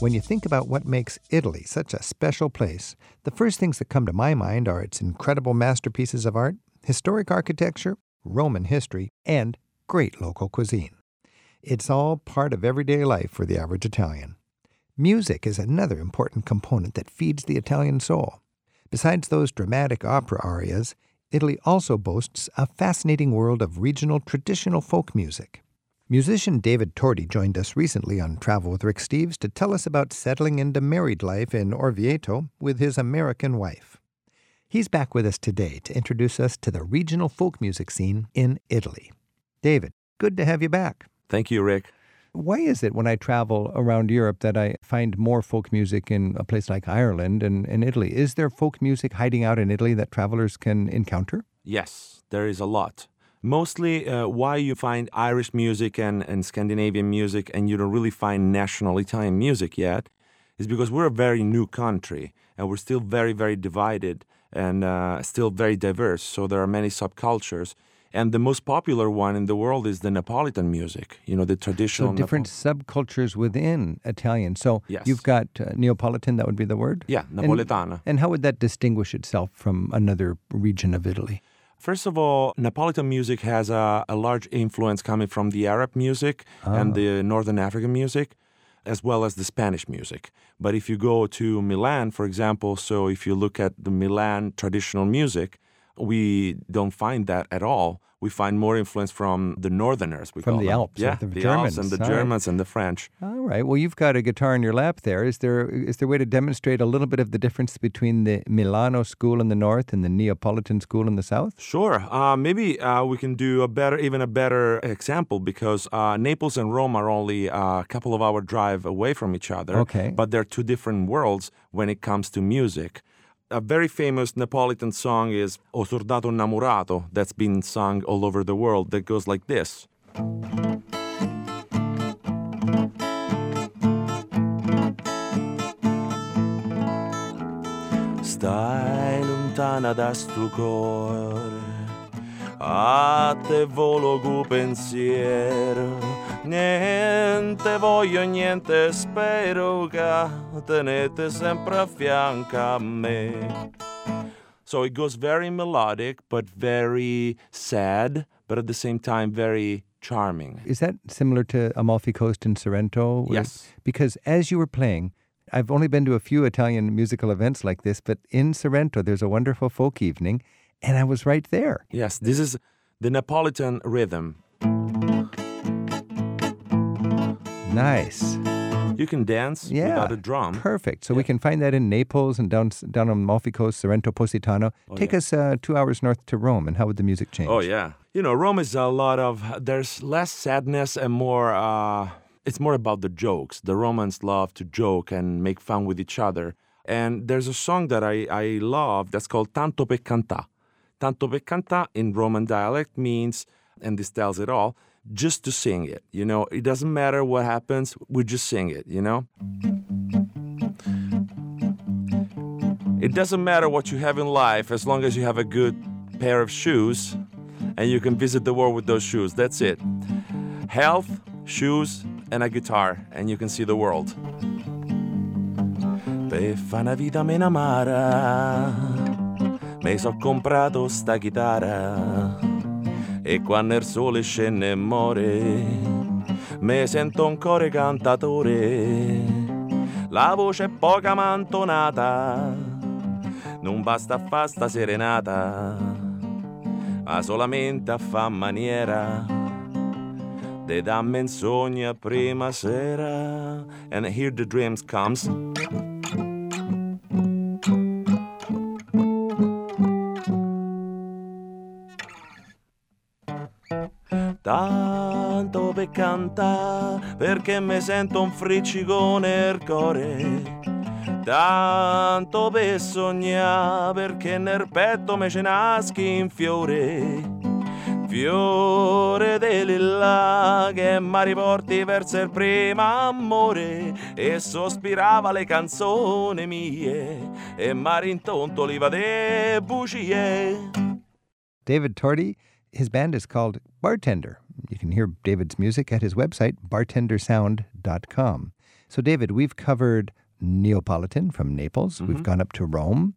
When you think about what makes Italy such a special place, the first things that come to my mind are its incredible masterpieces of art, historic architecture, Roman history, and great local cuisine. It's all part of everyday life for the average Italian. Music is another important component that feeds the Italian soul. Besides those dramatic opera arias, Italy also boasts a fascinating world of regional traditional folk music. Musician David Tordi joined us recently on Travel with Rick Steves to tell us about settling into married life in Orvieto with his American wife. He's back with us today to introduce us to the regional folk music scene in Italy. David, good to have you back. Thank you, Rick. Why is it when I travel around Europe that I find more folk music in a place like Ireland and, and Italy? Is there folk music hiding out in Italy that travelers can encounter? Yes, there is a lot. Mostly, uh, why you find Irish music and, and Scandinavian music and you don't really find national Italian music yet is because we're a very new country and we're still very, very divided and uh, still very diverse. So there are many subcultures. And the most popular one in the world is the Neapolitan music, you know, the traditional. So different subcultures within Italian. So yes. you've got uh, Neapolitan, that would be the word? Yeah, Napoletana. And, and how would that distinguish itself from another region of Italy? First of all, Neapolitan music has a, a large influence coming from the Arab music and ah. the Northern African music, as well as the Spanish music. But if you go to Milan, for example, so if you look at the Milan traditional music, we don't find that at all we find more influence from the Northerners. from the them. Alps, yeah, the, the Germans, Alps and the Germans and the French. All right. Well, you've got a guitar in your lap there. Is there is there a way to demonstrate a little bit of the difference between the Milano school in the north and the Neapolitan school in the south? Sure. Uh, maybe uh, we can do a better, even a better example because uh, Naples and Rome are only a couple of hour drive away from each other. Okay. But they're two different worlds when it comes to music a very famous Neapolitan song is O Soldato Innamorato that's been sung all over the world that goes like this. Stai lontana da a te volo gu pensiero Niente voglio, niente spero che tenete sempre a fianco a me. So it goes very melodic, but very sad, but at the same time very charming. Is that similar to Amalfi Coast in Sorrento? Yes. Because as you were playing, I've only been to a few Italian musical events like this, but in Sorrento there's a wonderful folk evening, and I was right there. Yes, this is the Neapolitan rhythm. Nice. You can dance yeah, without a drum. Perfect. So yeah. we can find that in Naples and down down on Amalfi Coast, Sorrento Positano. Oh, Take yeah. us uh, two hours north to Rome, and how would the music change? Oh yeah, you know Rome is a lot of there's less sadness and more. Uh, it's more about the jokes. The Romans love to joke and make fun with each other. And there's a song that I, I love that's called Tanto per cantà. Tanto per cantà in Roman dialect means, and this tells it all, just to sing it. You know, it doesn't matter what happens, we just sing it, you know? It doesn't matter what you have in life as long as you have a good pair of shoes and you can visit the world with those shoes. That's it. Health, shoes, and a guitar, and you can see the world. Per fa una vita meno amara, mi so comprato sta chitarra. e quando il sole scende e muore mi sento un core cantatore. La voce è poca mantonata non basta a fa sta serenata ma solamente a fa maniera. De da menzogna prima sera and here the dreams comes cantare perché mi sento un friccicone nel cuore. Tanto per sognare perché nel petto mi ce naschi in fiore. Fiore di lilla che mi riporti verso il primo amore. E sospirava le canzoni mie e mi rintonto l'oliva de bugie. David Torti His band is called Bartender. You can hear David's music at his website, bartendersound.com. So, David, we've covered Neapolitan from Naples. Mm-hmm. We've gone up to Rome.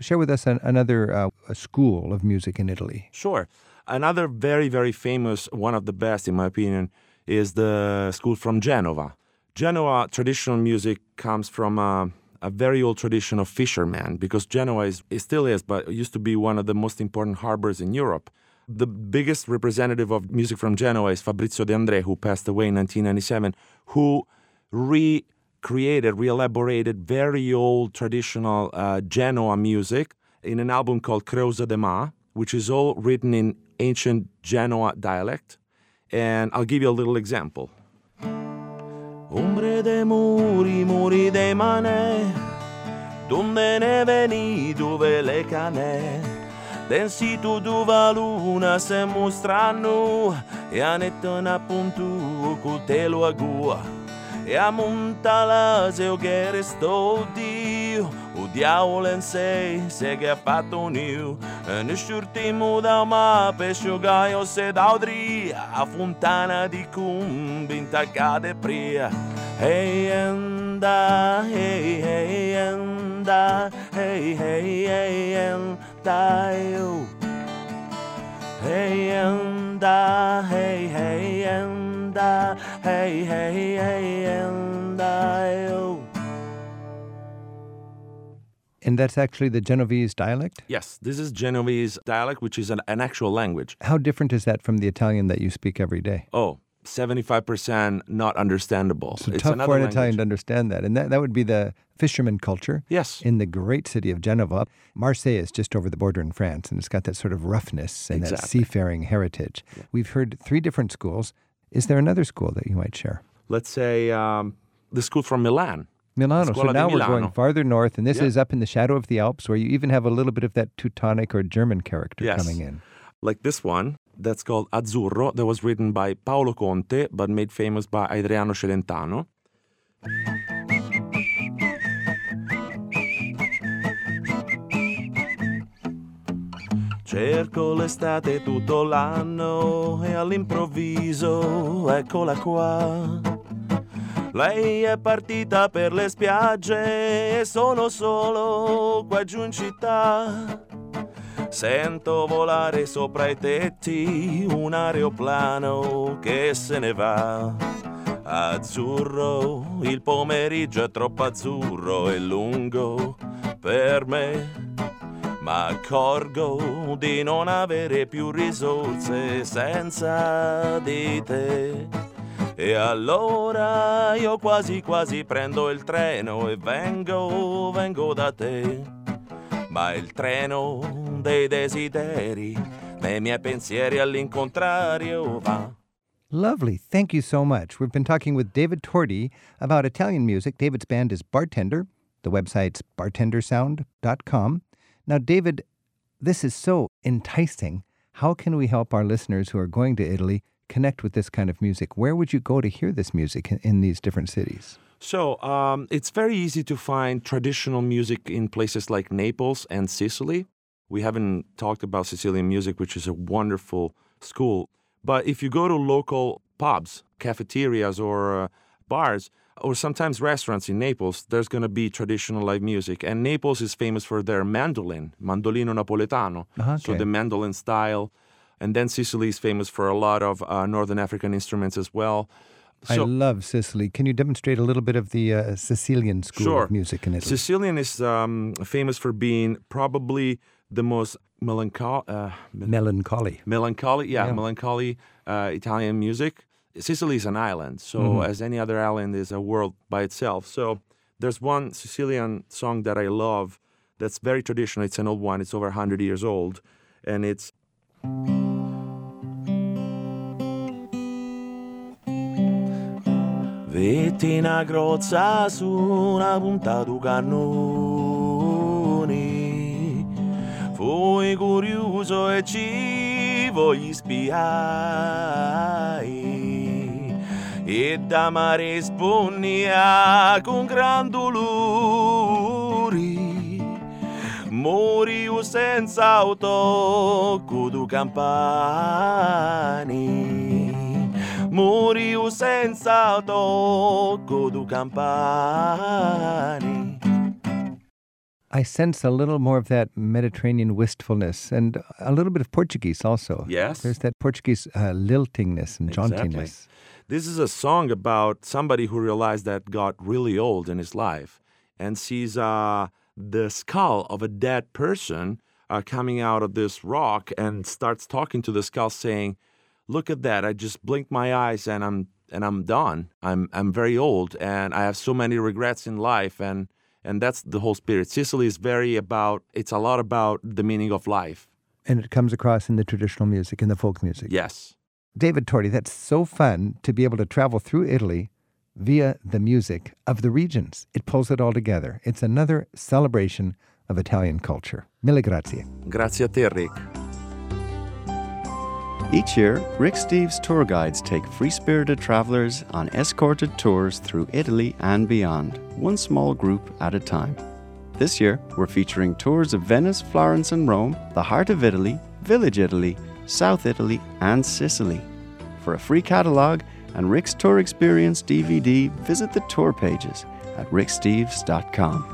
Share with us an, another uh, school of music in Italy. Sure. Another very, very famous, one of the best, in my opinion, is the school from Genova. Genoa traditional music comes from a, a very old tradition of fishermen because Genoa is, it still is, but it used to be one of the most important harbors in Europe. The biggest representative of music from Genoa is Fabrizio De André, who passed away in 1997, who recreated, re-elaborated very old traditional uh, Genoa music in an album called Crêuza de mä, which is all written in ancient Genoa dialect. And I'll give you a little example. Ombre de muri, muri de mane, donde ne veni, dove le cane. Densito do valuna se mostra E a netana puntu cutelo agua E a montalaz eu quero estou dio O diavolo em sei segue a patonil Neste último da uma peixe ganho se dá A fontana de cum bem tacada de pria. Ei anda, ei, ei anda hey hey hey anda eu. Oh. Hey anda, hey hey anda, hey hey hey anda eu. Oh. And that's actually the Genovese dialect? Yes, this is Genovese dialect, which is an, an actual language. How different is that from the Italian that you speak every day? Oh, 75% not understandable. So it's tough for an language. Italian to understand that. And that, that would be the fisherman culture Yes. in the great city of Genova. Marseille is just over the border in France, and it's got that sort of roughness and that seafaring heritage. We've heard three different schools. Is there another school that you might share? Let's say um, the school from Milan. Milano. So now we're going farther north, and this Yeah. is up in the shadow of the Alps, where you even have a little bit of that Teutonic or German character Yes. coming in. like this one that's called Azzurro, that was written by Paolo Conte but made famous by Adriano Celentano. Cerco l'estate tutto l'anno e all'improvviso eccola qua. Lei è partita per le spiagge e sono solo qua giù in città. Sento volare sopra i tetti un aeroplano che se ne va. Azzurro, il pomeriggio è troppo azzurro e lungo per me. Ma accorgo di non avere più risorse senza di te. E allora io quasi quasi prendo il treno e vengo, vengo da te ma il treno dei desideri, nei miei pensieri all'incontrario va. Lovely. Thank you so much. We've been talking with David Tordi about Italian music. David's band is Bartender. The website's bartendersound.com. Now, David, this is so enticing. How can we help our listeners who are going to Italy connect with this kind of music? Where would you go to hear this music in these different cities? So um, it's very easy to find traditional music in places like Naples and Sicily. We haven't talked about Sicilian music, which is a wonderful school. But if you go to local pubs, cafeterias, or uh, bars, or sometimes restaurants in Naples, there's going to be traditional live music. And Naples is famous for their mandolin, mandolino napoletano. Ah, So the mandolin style. And then Sicily is famous for a lot of uh, Northern African instruments as well. I love Sicily. Can you demonstrate a little bit of the uh, Sicilian school Sure. of music in Italy? Sicilian is um, famous for being probably the most melancholy, uh, mel- Melancholy. melancholy, yeah, Yeah. melancholy uh, Italian music. Sicily is an island, so Mm-hmm. as any other island is a world by itself. So there's one Sicilian song that I love that's very traditional. It's an old one. It's over 100 years old, and it's Vetti una crozza su una punta di cannoni. Fui curioso e ci voglio spiare. E da mare spugna con gran dolore. Morì senza autocco di campani. Senza auto, cudu campani. I sense a little more of that Mediterranean wistfulness and a little bit of Portuguese also. Yes. There's that Portuguese uh, liltingness and Exactly. jauntiness. This is a song about somebody who realized that got really old in his life and sees uh, the skull of a dead person uh, coming out of this rock and starts talking to the skull, saying, "Look at that! I just blinked my eyes and I'm and I'm done. I'm I'm very old and I have so many regrets in life and and that's the whole spirit. Sicily is very about. It's a lot about the meaning of life. And it comes across in the traditional music, in the folk music. Yes." David Tordi, that's so fun to be able to travel through Italy via the music of the regions. It pulls it all together. It's another celebration of Italian culture. Mille grazie. Grazie a te, Rick. Each year, Rick Steves tour guides take free spirited travelers on escorted tours through Italy and beyond, one small group at a time. This year, we're featuring tours of Venice, Florence, and Rome, the heart of Italy, Village Italy, South Italy, and Sicily. For a free catalogue and Rick's Tour Experience DVD, visit the tour pages at ricksteves.com.